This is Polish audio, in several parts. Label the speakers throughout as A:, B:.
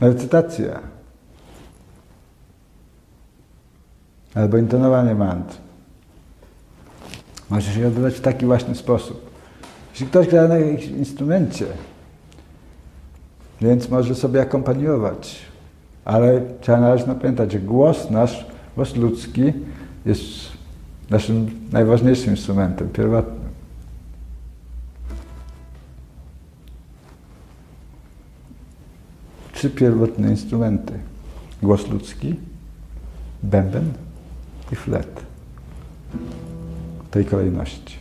A: Recytacja. Albo intonowanie mantr. Może się odbywać w taki właśnie sposób. Jeśli ktoś gra na jakimś instrumencie, więc może sobie akompaniować. Ale trzeba należnie pamiętać, że głos nasz, głos ludzki jest naszym najważniejszym instrumentem, pierwotnym. Trzy pierwotne instrumenty. Głos ludzki, bęben i flet. W tej kolejności.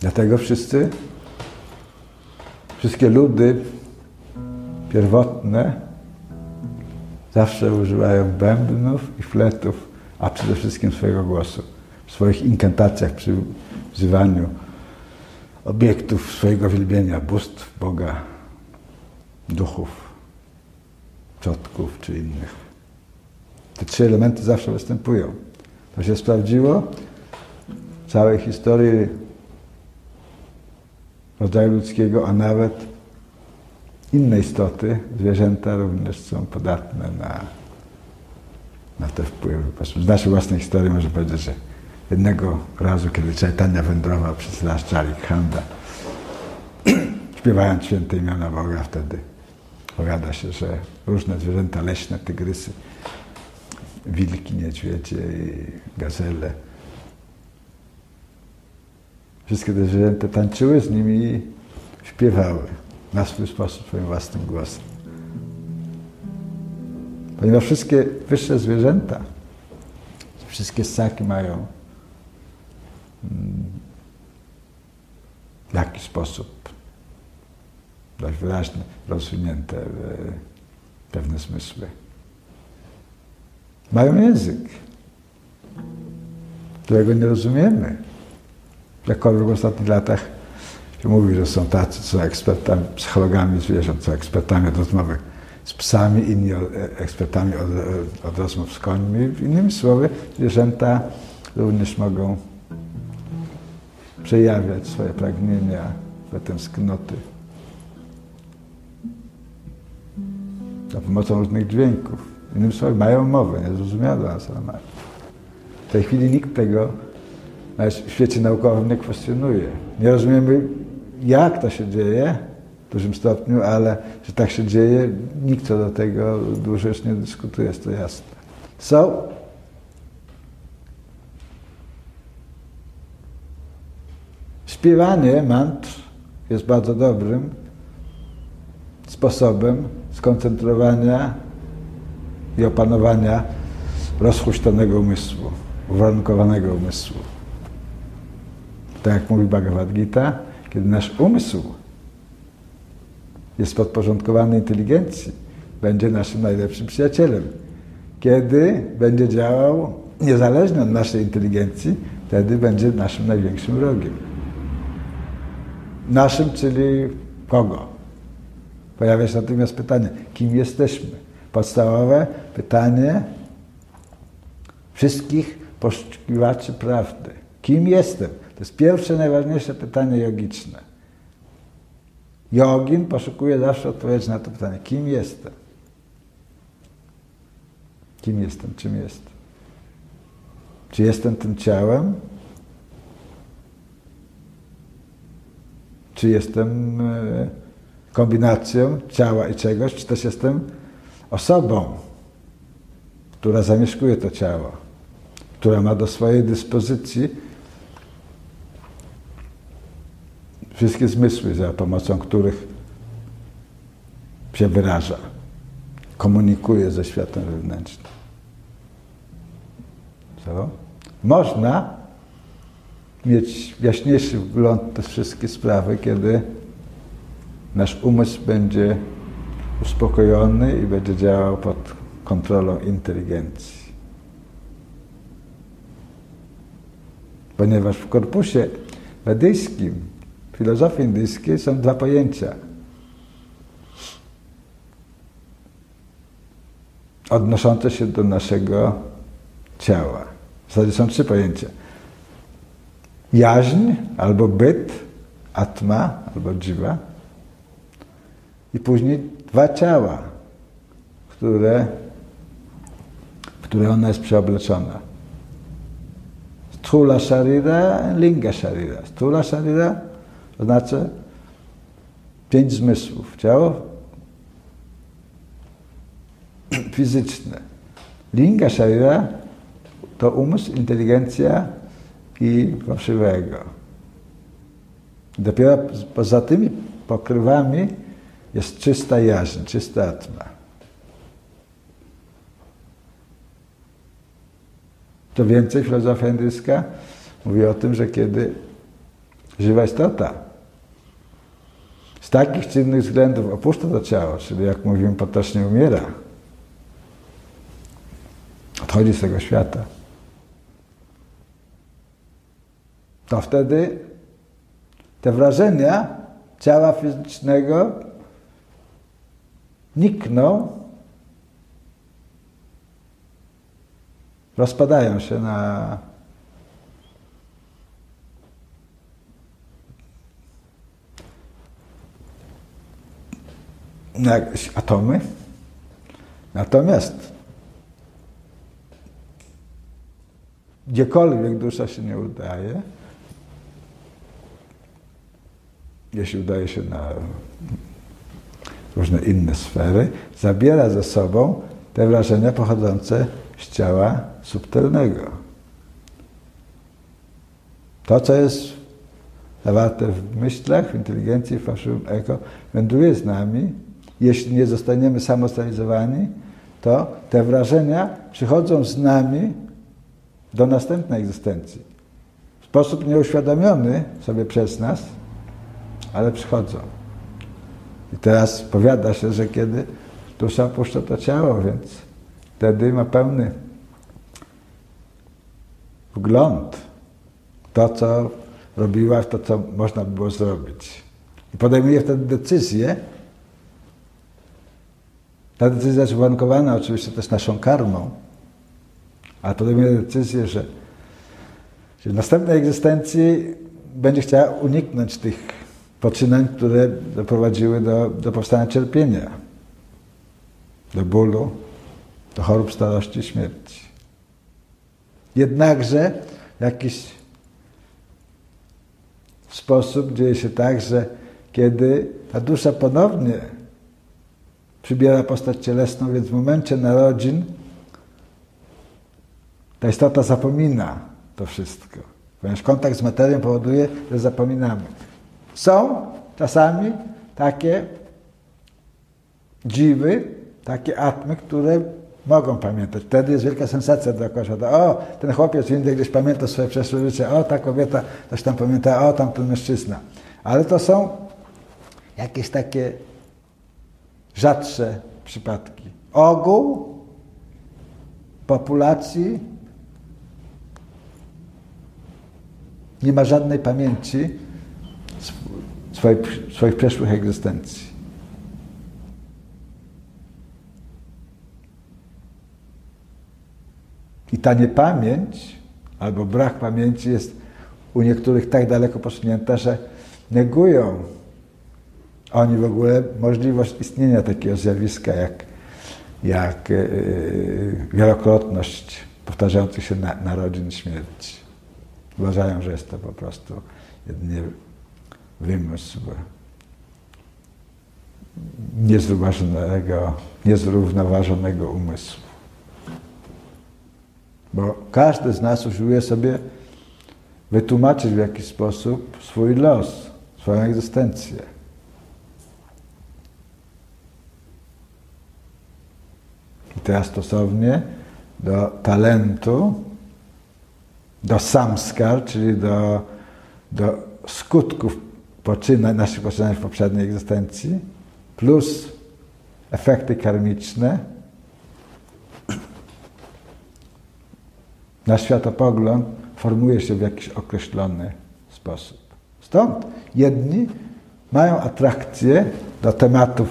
A: Dlatego wszyscy, wszystkie ludy pierwotne zawsze używają bębnów i fletów, a przede wszystkim swojego głosu. W swoich inkantacjach przy wzywaniu obiektów swojego wielbienia, bóstw, Boga, duchów, przodków czy innych. Te trzy elementy zawsze występują. To się sprawdziło w całej historii rodzaju ludzkiego, a nawet inne istoty, zwierzęta również są podatne na, na te wpływy. Z naszej własnej historii można powiedzieć, że jednego razu, kiedy Chaitanya wędrował przez las Chanda, śpiewając święte imiona Boga, wtedy powiada się, że różne zwierzęta leśne, tygrysy, wilki, niedźwiedzie i gazele, wszystkie te zwierzęta tańczyły z nimi i śpiewały na swój sposób, swoim własnym głosem. Ponieważ wszystkie wyższe zwierzęta, wszystkie ssaki mają w jakiś sposób dość wyraźnie rozwinięte pewne zmysły. Mają język, którego nie rozumiemy. Jakkolwiek w ostatnich latach się mówi, że są tacy, co ekspertami, psychologami zwierząt, co ekspertami od rozmowy z psami, inni ekspertami od, od rozmów z końmi. Innymi słowy, zwierzęta również mogą przejawiać swoje pragnienia, swoje tęsknoty za pomocą różnych dźwięków. Innymi słowy, mają mowę, niezrozumiałą, ale mają. W tej chwili nikt tego w świecie naukowym nie kwestionuje. Nie rozumiemy, jak to się dzieje w dużym stopniu, ale że tak się dzieje, nikt co do tego dłużej już nie dyskutuje, jest to jasne. So, śpiewanie mantr jest bardzo dobrym sposobem skoncentrowania i opanowania rozhuśtanego umysłu, uwarunkowanego umysłu. Tak jak mówi Bhagavad Gita, kiedy nasz umysł jest podporządkowany inteligencji, będzie naszym najlepszym przyjacielem. Kiedy będzie działał niezależnie od naszej inteligencji, wtedy będzie naszym największym wrogiem. Naszym, czyli kogo? Pojawia się natomiast pytanie, kim jesteśmy? Podstawowe pytanie wszystkich poszukiwaczy prawdy. Kim jestem? To jest pierwsze, najważniejsze pytanie jogiczne. Jogin poszukuje zawsze odpowiedzi na to pytanie. Kim jestem? Kim jestem? Czym jestem? Czy jestem tym ciałem? Czy jestem e, kombinacją ciała i czegoś? Czy też jestem osobą, która zamieszkuje to ciało, która ma do swojej dyspozycji wszystkie zmysły, za pomocą których się wyraża, komunikuje ze światem wewnętrznym. Co? Można mieć jaśniejszy wgląd w te wszystkie sprawy, kiedy nasz umysł będzie uspokojony i będzie działał pod kontrolą inteligencji. Ponieważ w korpusie wedyjskim filozofii indyjskiej są dwa pojęcia. Odnoszące się do naszego ciała. W zasadzie są trzy pojęcia. Jaźń albo byt, atma albo dziwa i później dwa ciała, które, które ona jest przeobleczona. Sthula Sharira, Linga Sharira. Sthula Sharira to znaczy pięć zmysłów. Ciało fizyczne. Linga Sharira to umysł, inteligencja i fałszywego. Dopiero poza tymi pokrywami jest czysta jaźń, czysta atma. To więcej, filozofia hinduska mówi o tym, że kiedy żywa istota z takich czy innych względów opuszcza to ciało, czyli jak mówimy, potocznie umiera, odchodzi z tego świata, to wtedy te wrażenia ciała fizycznego nikną, rozpadają się na na jakieś atomy. Natomiast gdziekolwiek dusza się nie udaje, jeśli udaje się na różne inne sfery, zabiera ze sobą te wrażenia pochodzące z ciała subtelnego. To, co jest zawarte w myślach, w inteligencji, w fałszywym ego, wędruje z nami. Jeśli nie zostaniemy samostalizowani, to te wrażenia przychodzą z nami do następnej egzystencji. W sposób nieuświadomiony sobie przez nas, ale przychodzą. I teraz powiada się, że kiedy dusza opuszcza to ciało, więc wtedy ma pełny wgląd to, co robiła, to, co można by było zrobić. I podejmuje wtedy decyzję. Ta decyzja jest uwarunkowana oczywiście też naszą karmą, ale podejmuje decyzję, że w następnej egzystencji będzie chciała uniknąć tych poczynań, które doprowadziły do, do powstania cierpienia, do bólu, do chorób starości, śmierci. Jednakże jakiś sposób dzieje się tak, że kiedy ta dusza ponownie przybiera postać cielesną, więc w momencie narodzin ta istota zapomina to wszystko. Ponieważ kontakt z materią powoduje, że zapominamy. Są czasami takie dziwy, takie atmy, które mogą pamiętać. Wtedy jest wielka sensacja dookoła świata. O, ten chłopiec Indiach gdzieś pamięta swoje przeszłe życie. O, ta kobieta coś tam pamięta. O, tam ten mężczyzna. Ale to są jakieś takie rzadsze przypadki. Ogół populacji nie ma żadnej pamięci swoich, swoich przeszłych egzystencji. I ta niepamięć albo brak pamięci jest u niektórych tak daleko posunięta, że negują oni w ogóle możliwość istnienia takiego zjawiska jak, jak yy, wielokrotność powtarzających się na, narodzin śmierci. Uważają, że jest to po prostu jedynie wymysł niezrównoważonego, niezrównoważonego umysłu. Bo każdy z nas usiłuje sobie wytłumaczyć w jakiś sposób swój los, swoją egzystencję. I teraz stosownie do talentu, do samskar, czyli do, do skutków poczynań, naszych poczynań w poprzedniej egzystencji, plus efekty karmiczne, nasz światopogląd formuje się w jakiś określony sposób. Stąd jedni mają atrakcję do tematów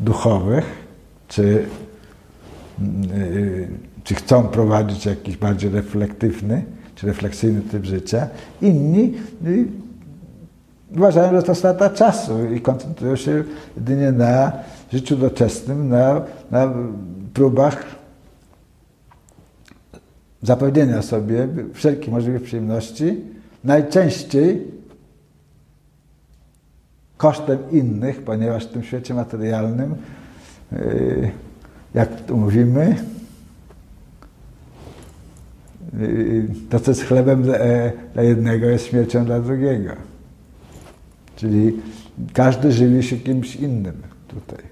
A: duchowych, czy, yy, czy chcą prowadzić jakiś bardziej reflektywny, czy refleksyjny typ życia. Inni yy, uważają, że to strata czasu i koncentrują się jedynie na życiu doczesnym, na, na próbach zapewnienia sobie wszelkich możliwych przyjemności, najczęściej kosztem innych, ponieważ w tym świecie materialnym, yy, jak tu mówimy, yy, to, co jest chlebem dla jednego, jest śmiercią dla drugiego. Czyli każdy żywi się kimś innym tutaj.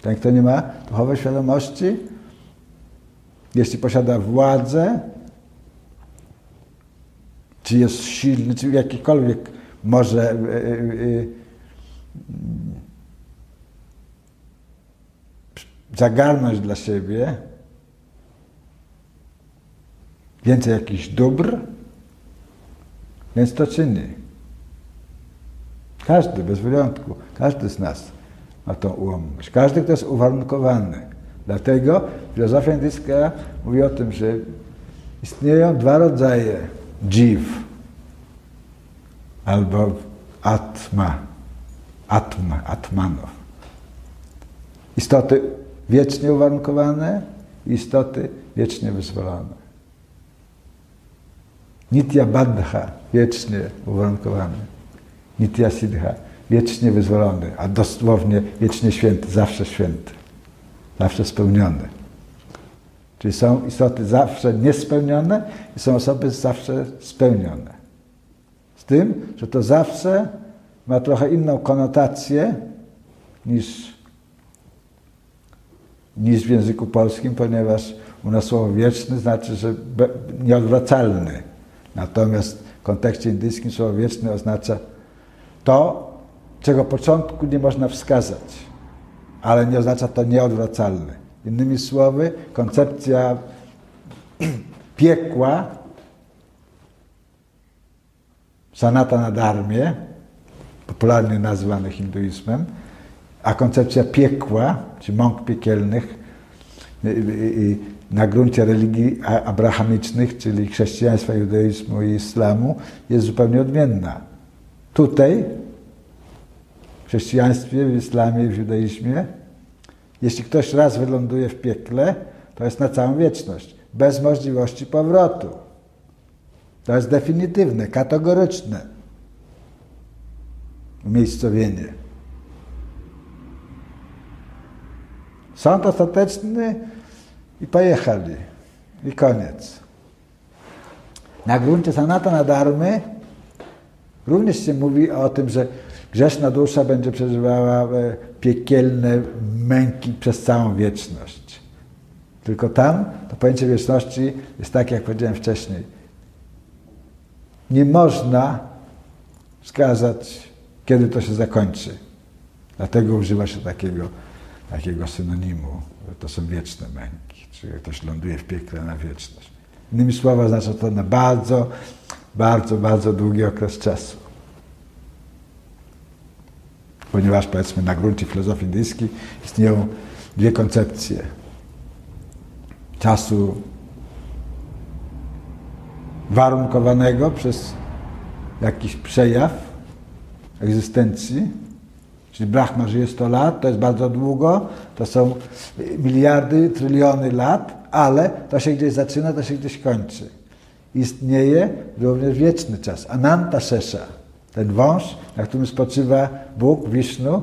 A: Ten, kto nie ma duchowej świadomości, jeśli posiada władzę, czy jest silny, czy jakikolwiek może yy, zagarnąć dla siebie więcej jakichś dóbr, więc to czyni. Każdy, bez wyjątku, każdy z nas ma tą ułomność. Każdy, kto jest uwarunkowany. Dlatego filozofia indyjska mówi o tym, że istnieją dwa rodzaje dziw albo atma, atma, atmanów. Istoty wiecznie uwarunkowane i istoty wiecznie wyzwolone. Nitya Baddha, wiecznie uwarunkowany. Nitya Siddha, wiecznie wyzwolony, a dosłownie wiecznie święty, zawsze święty, zawsze spełniony. Czyli są istoty zawsze niespełnione i są osoby zawsze spełnione. Z tym, że to zawsze ma trochę inną konotację niż, niż w języku polskim, ponieważ u nas słowo wieczny znaczy, że nieodwracalny. Natomiast w kontekście indyjskim słowo wieczny oznacza to, czego początku nie można wskazać, ale nie oznacza to nieodwracalny. Innymi słowy, koncepcja piekła, sanata na darmie, popularnie nazywany hinduizmem, a koncepcja piekła, czy mąk piekielnych na gruncie religii abrahamicznych, czyli chrześcijaństwa, judaizmu i islamu, jest zupełnie odmienna. Tutaj, w chrześcijaństwie, w islamie w judaizmie, jeśli ktoś raz wyląduje w piekle, to jest na całą wieczność, bez możliwości powrotu. To jest definitywne, kategoryczne umiejscowienie. Sąd ostateczny i pojechali. I koniec. Na gruncie Sanatana Dharmy również się mówi o tym, że grzeszna dusza będzie przeżywała e, piekielne męki przez całą wieczność. Tylko tam to pojęcie wieczności jest tak, jak powiedziałem wcześniej. Nie można wskazać kiedy to się zakończy. Dlatego używa się takiego, takiego synonimu, to są wieczne męki, czyli ktoś ląduje w piekle na wieczność. Innymi słowy, oznacza to na bardzo, bardzo, bardzo długi okres czasu. Ponieważ powiedzmy na gruncie filozofii indyjskiej istnieją dwie koncepcje czasu warunkowanego przez jakiś przejaw egzystencji, czyli Brahma żyje 100 lat, to jest bardzo długo, to są miliardy, tryliony lat, ale to się gdzieś zaczyna, to się gdzieś kończy. Istnieje również wieczny czas, Ananta Shesha, ten wąż, na którym spoczywa Bóg, Wisznu,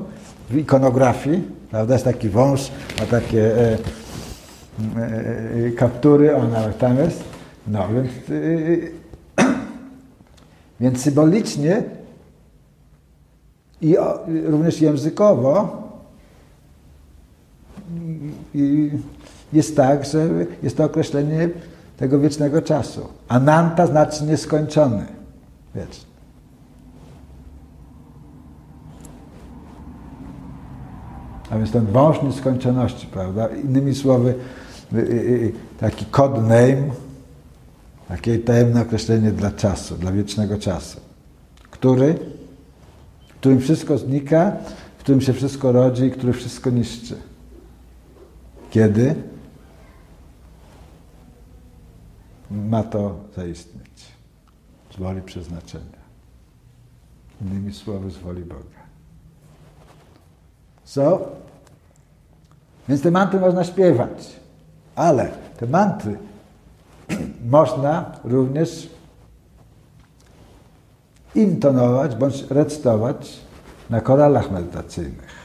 A: w ikonografii, prawda, jest taki wąż, ma takie e, e, e kaptury, on tam jest, no więc, e, więc symbolicznie i również językowo jest tak, że jest to określenie tego wiecznego czasu. Ananta znaczy nieskończony. Wieczny. A więc ten wąż nieskończoności, prawda? Innymi słowy, y, y, y, taki codename, takie tajemne określenie dla czasu, dla wiecznego czasu, który którym wszystko znika, w którym się wszystko rodzi i który wszystko niszczy. Kiedy ma to zaistnieć z woli przeznaczenia. innymi słowy z woli Boga. So, więc te mantry można śpiewać, ale te mantry można również intonować bądź recytować na koralach medytacyjnych.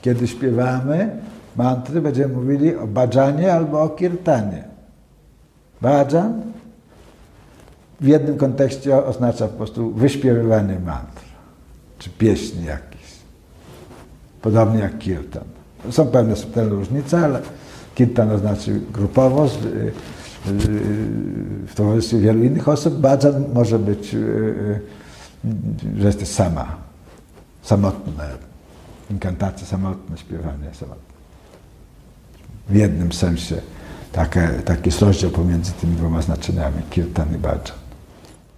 A: Kiedy śpiewamy mantry, będziemy mówili o bhajanie albo o kirtanie. Bhajan w jednym kontekście oznacza po prostu wyśpiewywanie mantr, czy pieśni jakiś. Podobnie jak kirtan. Są pewne subtelne różnice, ale kirtan oznacza grupowo, w towarzystwie wielu innych osób. Bhajan może być, że jesteś sama, samotne, inkantacje samotne, śpiewanie samotne. W jednym sensie takie, taki rozdział pomiędzy tymi dwoma znaczeniami, kirtan i bhajan.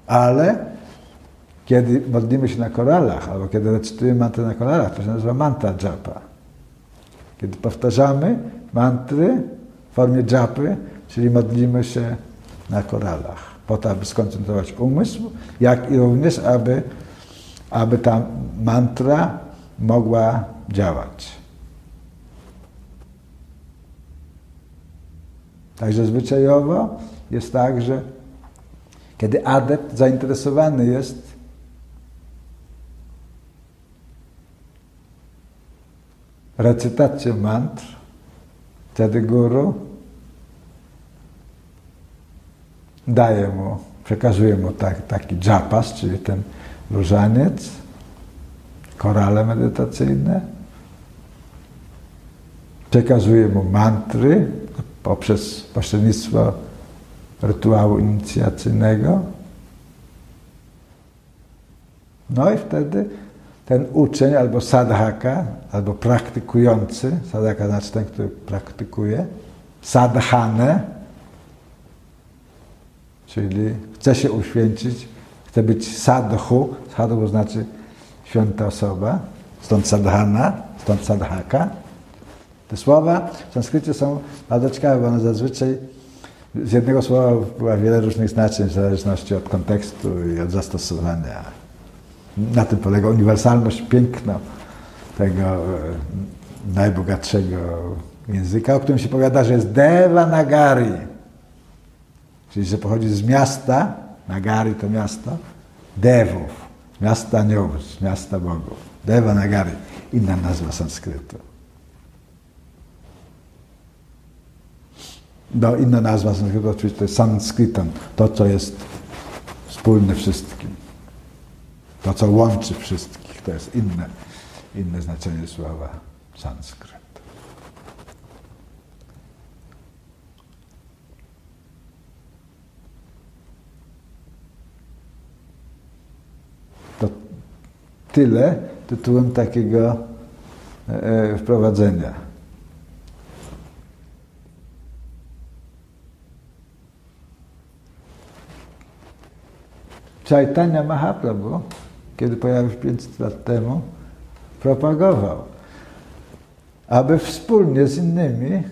A: Ale kiedy modlimy się na koralach, albo kiedy recytujemy mantrę na koralach, to się nazywa mantra japa. Kiedy powtarzamy mantry w formie japy, czyli modlimy się na koralach, po to, aby skoncentrować umysł, jak i również, aby, aby ta mantra mogła działać. Także zwyczajowo jest tak, że kiedy adept zainteresowany jest recytacją mantr, wtedy guru daje mu, przekazuje mu tak, taki japas, czyli ten różaniec, korale medytacyjne, przekazuje mu mantry poprzez pośrednictwo rytuału inicjacyjnego. No i wtedy ten uczeń albo sadhaka, albo praktykujący, sadhaka znaczy ten, który praktykuje, sadhane, czyli chce się uświęcić, chce być sadhu, sadhu znaczy święta osoba, stąd sadhana, stąd sadhaka. Te słowa w sanskrycie są bardzo ciekawe, bo one zazwyczaj z jednego słowa była wiele różnych znaczeń w zależności od kontekstu i od zastosowania. Na tym polega uniwersalność, piękno tego e, najbogatszego języka, o którym się powiada, że jest Devanagari, czyli że pochodzi z miasta, Nagari to miasto, Devów, miasta aniołów, miasta bogów. Devanagari, inna nazwa sanskrytu. No, inna nazwa sanskrytu oczywiście to jest sanskrytam, to co jest wspólne wszystkim. To co łączy wszystkich, to jest inne, inne znaczenie słowa sanskryt. To tyle tytułem takiego e, e wprowadzenia. Chaitanya Mahaprabhu, kiedy pojawił się 500 lat temu, propagował, aby wspólnie z innymi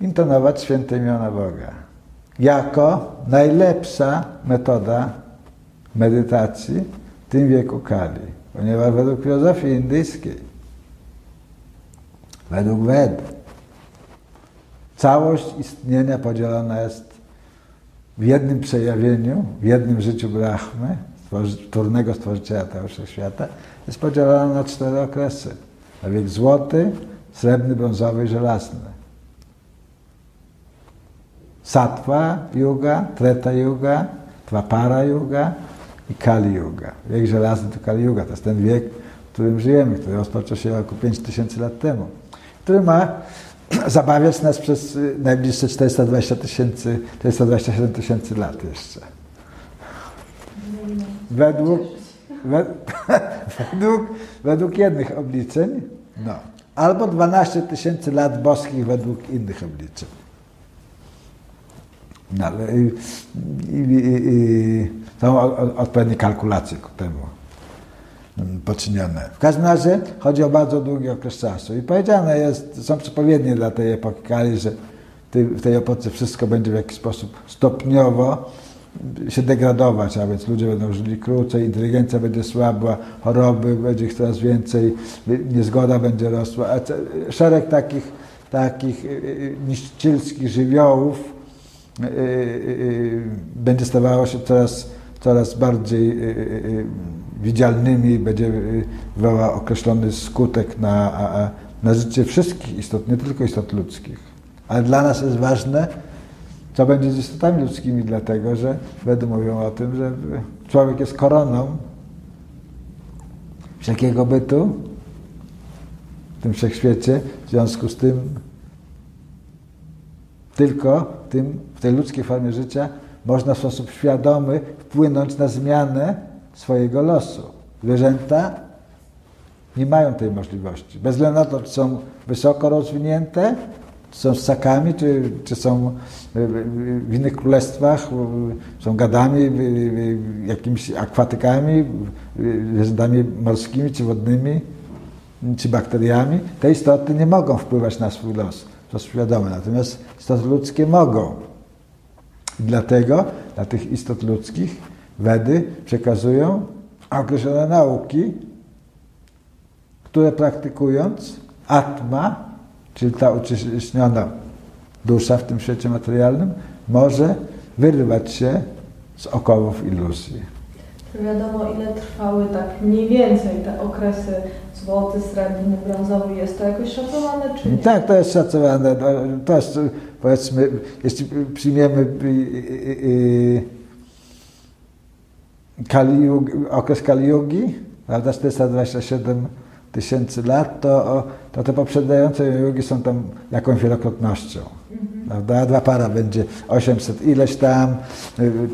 A: intonować święte imiona Boga. Jako najlepsza metoda medytacji w tym wieku Kali. Ponieważ według filozofii indyjskiej, według Ved, całość istnienia podzielona jest w jednym przejawieniu, w jednym życiu Brahmy, wtórnego stworzyciela tego wszechświata, jest podzielona na cztery okresy. Na wiek złoty, srebrny, brązowy i żelazny. Sattva yuga, treta yuga, twapara yuga i kali yuga. Wiek żelazny to kali yuga, to jest ten wiek, w którym żyjemy, który rozpoczął się około 5000 lat temu, który ma zabawiać nas przez y, najbliższe 420 tysięcy, 427 tysięcy lat jeszcze. Według, według, według jednych obliczeń, no, albo 12 tysięcy lat boskich według innych obliczeń. No, i, i, i, są odpowiednie kalkulacje ku temu. Mm, poczynione. W każdym razie chodzi o bardzo długi okres czasu. I powiedziane jest, są przepowiednie dla tej epoki Kali, że w tej epoce wszystko będzie w jakiś sposób stopniowo się degradować, a więc ludzie będą żyli krócej, inteligencja będzie słabła, choroby będzie ich coraz więcej, niezgoda będzie rosła. Szereg takich, takich y, y, niszczycielskich żywiołów będzie stawało się coraz, coraz bardziej widzialnymi, będzie wywołała określony skutek na, na życie wszystkich istot, nie tylko istot ludzkich. Ale dla nas jest ważne, co będzie z istotami ludzkimi, dlatego że wtedy mówią o tym, że człowiek jest koroną wszelkiego bytu w tym wszechświecie, w związku z tym tylko tym, w tej ludzkiej formie życia można w sposób świadomy wpłynąć na zmianę swojego losu. Zwierzęta nie mają tej możliwości. Bez względu na to, czy są wysoko rozwinięte, czy są ssakami, czy, czy są w innych królestwach, są gadami, jakimiś akwatykami, zwierzętami morskimi, czy wodnymi, czy bakteriami. Te istoty nie mogą wpływać na swój los w sposób świadomy, natomiast istoty ludzkie mogą. I dlatego dla tych istot ludzkich Wedy przekazują określone nauki, które praktykując atma, czyli ta ucieleśniona dusza w tym świecie materialnym, może wyrwać się z okowów iluzji.
B: Czy wiadomo, ile trwały tak mniej więcej te okresy złoty, srebrny, brązowy? Jest to jakoś szacowane, czy nie?
A: Tak, to jest szacowane. To jest, powiedzmy, jeśli przyjmiemy Kali, okres Kali prawda, 427 tysięcy lat, to, to te poprzedzające jugi są tam jakąś wielokrotnością. Prawda? Dwa para będzie 800 ileś tam,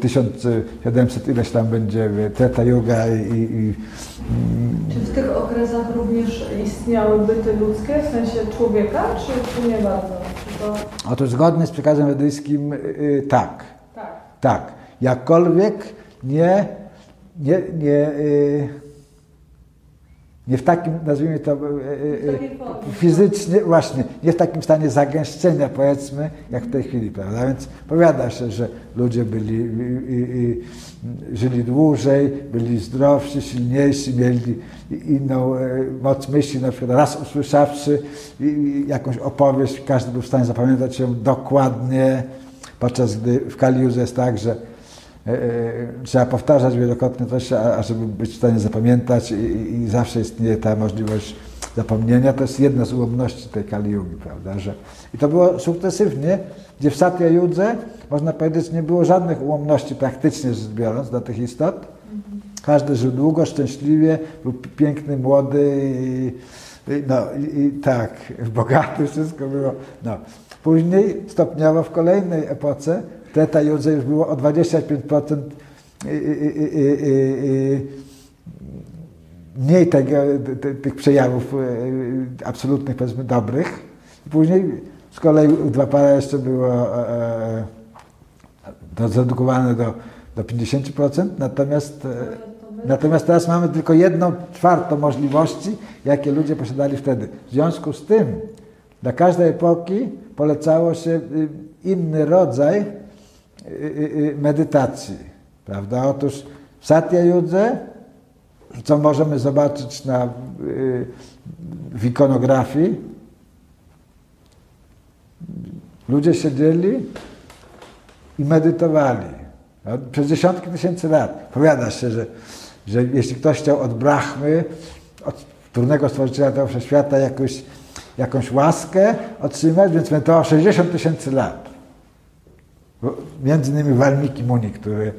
A: 1700 ileś tam będzie Treta Yuga i, i,
B: Czy w tych okresach również istniały byty ludzkie, w sensie człowieka, czy, czy nie bardzo? Czy to...
A: Otóż zgodnie z przekazem wedyjskim yy, tak.
B: Tak.
A: Tak. Jakkolwiek nie, nie, nie yy, nie w takim, nazwijmy to, e, e, fizycznie, właśnie, nie w takim stanie zagęszczenia, powiedzmy, jak w tej chwili, prawda? Więc powiada się, że ludzie byli, żyli dłużej, byli zdrowsi, silniejsi, mieli inną moc myśli, na przykład raz usłyszawszy jakąś opowieść, każdy był w stanie zapamiętać ją dokładnie, podczas gdy w Kaliuze jest tak, że trzeba powtarzać wielokrotnie coś, ażeby być w stanie zapamiętać i, zawsze istnieje ta możliwość zapomnienia. To jest jedna z ułomności tej Kali Yugi, prawda? Że, I to było sukcesywnie, gdzie w Satya Judze, można powiedzieć, nie było żadnych ułomności praktycznie rzecz biorąc dla tych istot. Każdy żył długo, szczęśliwie, był piękny, młody i, no, i tak, bogaty, wszystko było. No. Później stopniowo w kolejnej epoce Treta Judze już było o 25% mniej tego, tych przejawów e, absolutnych, powiedzmy, dobrych. Później z kolei dwa para jeszcze było e, to zredukowane do, do 50%, natomiast, e, natomiast teraz mamy tylko jedną czwartą możliwości, jakie ludzie posiadali wtedy. W związku z tym dla każdej epoki polecało się inny rodzaj Y, y, y, medytacji. Prawda? Otóż w Satya co możemy zobaczyć na, w ikonografii, ludzie siedzieli i medytowali. Przez dziesiątki tysięcy lat. Powiada się, że, że jeśli ktoś chciał od Brahmy, od trudnego stworzyciela tego wszechświata jakąś, jakąś łaskę otrzymać, więc medytował 60 tysięcy lat. Między innymi Walmiki Muni, który,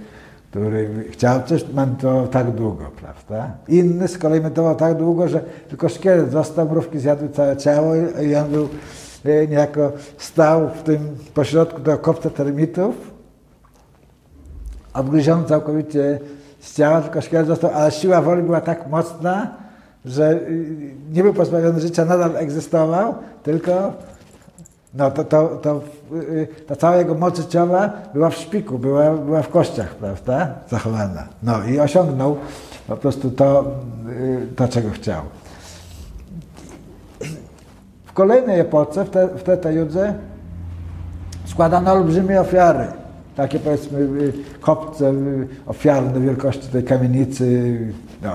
A: który chciał coś, to tak długo, prawda? Inny z kolei medytował tak długo, że tylko szkielet został, mrówki zjadły całe ciało i on był e, niejako stał w tym pośrodku tego kopca termitów, obgryziony całkowicie z ciała, tylko szkielet został, ale siła woli była tak mocna, że y, nie był pozbawiony życia, nadal egzystował, tylko no to, to, to, y, ta cała jego moc życiowa była w szpiku, była, była w kościach, prawda, zachowana. No i osiągnął po prostu to, y, to czego chciał. W kolejnej epoce, w, te, w Teta Judze, składano olbrzymie ofiary. takie powiedzmy y, kopce y, ofiarne wielkości tej kamienicy, no,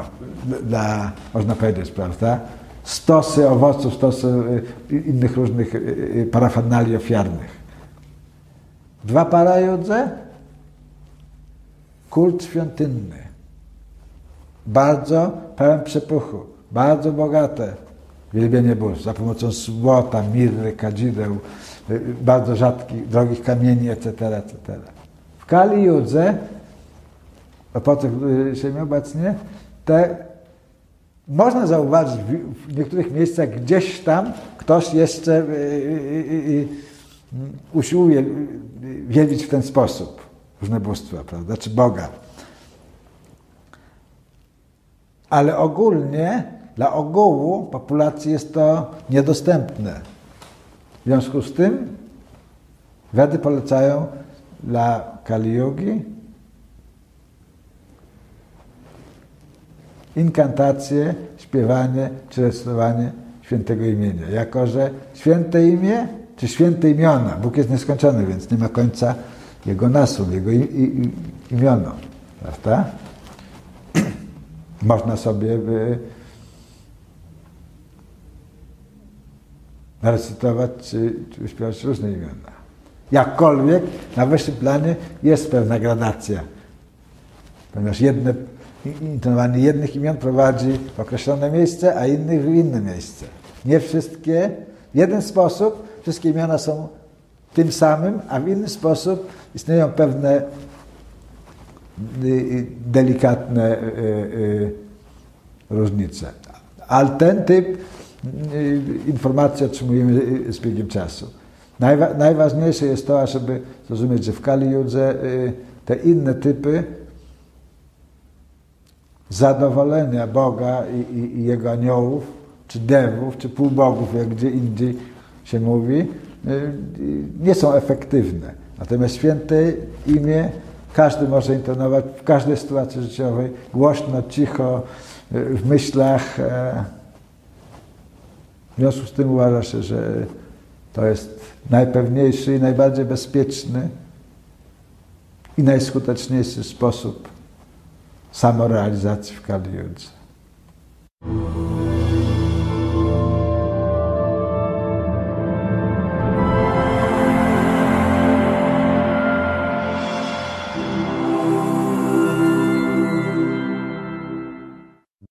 A: dla, można powiedzieć, prawda? Stosy owoców, stosy y, innych różnych parafernalii ofiarnych. Dwa parajudze, kult świątynny. Bardzo pełen przepuchu, bardzo bogate wielbienie bóstw za pomocą złota, mirry, kadzideł, y, bardzo rzadkich, drogich kamieni, etc., etc. W Kali Judze, epoce, w się obecnie, te można zauważyć w niektórych miejscach gdzieś tam ktoś jeszcze y, y, usiłuje wielbić w ten sposób różne bóstwa, prawda, czy Boga. Ale ogólnie, dla ogółu populacji jest to niedostępne. W związku z tym Wedy polecają dla Kali Yogi inkantacje, śpiewanie czy recytowanie świętego imienia. Jako, że święte imię czy święte imiona, Bóg jest nieskończony, więc nie ma końca jego nasłów, jego imiono. Prawda? Można sobie by recytować czy, czy śpiewać różne imiona. Jakkolwiek na wyższym planie jest pewna gradacja, ponieważ jedne, intonowanie jednych imion prowadzi w określone miejsce, a innych w inne miejsce. Nie wszystkie, w jeden sposób wszystkie imiona są tym samym, a w inny sposób istnieją pewne y, y, delikatne y, różnice. Ale ten typ informacji otrzymujemy z biegiem czasu. Najwa najważniejsze jest to, żeby zrozumieć, że w Kali Judze te inne typy zadowolenia Boga i, i, i, Jego aniołów, czy devów, czy półbogów, jak gdzie indziej się mówi, nie są efektywne. Natomiast święte imię każdy może intonować w każdej sytuacji życiowej, głośno, cicho, w myślach. E, w związku z tym uważa się, że to jest najpewniejszy i najbardziej bezpieczny i najskuteczniejszy sposób Samuraizați fica.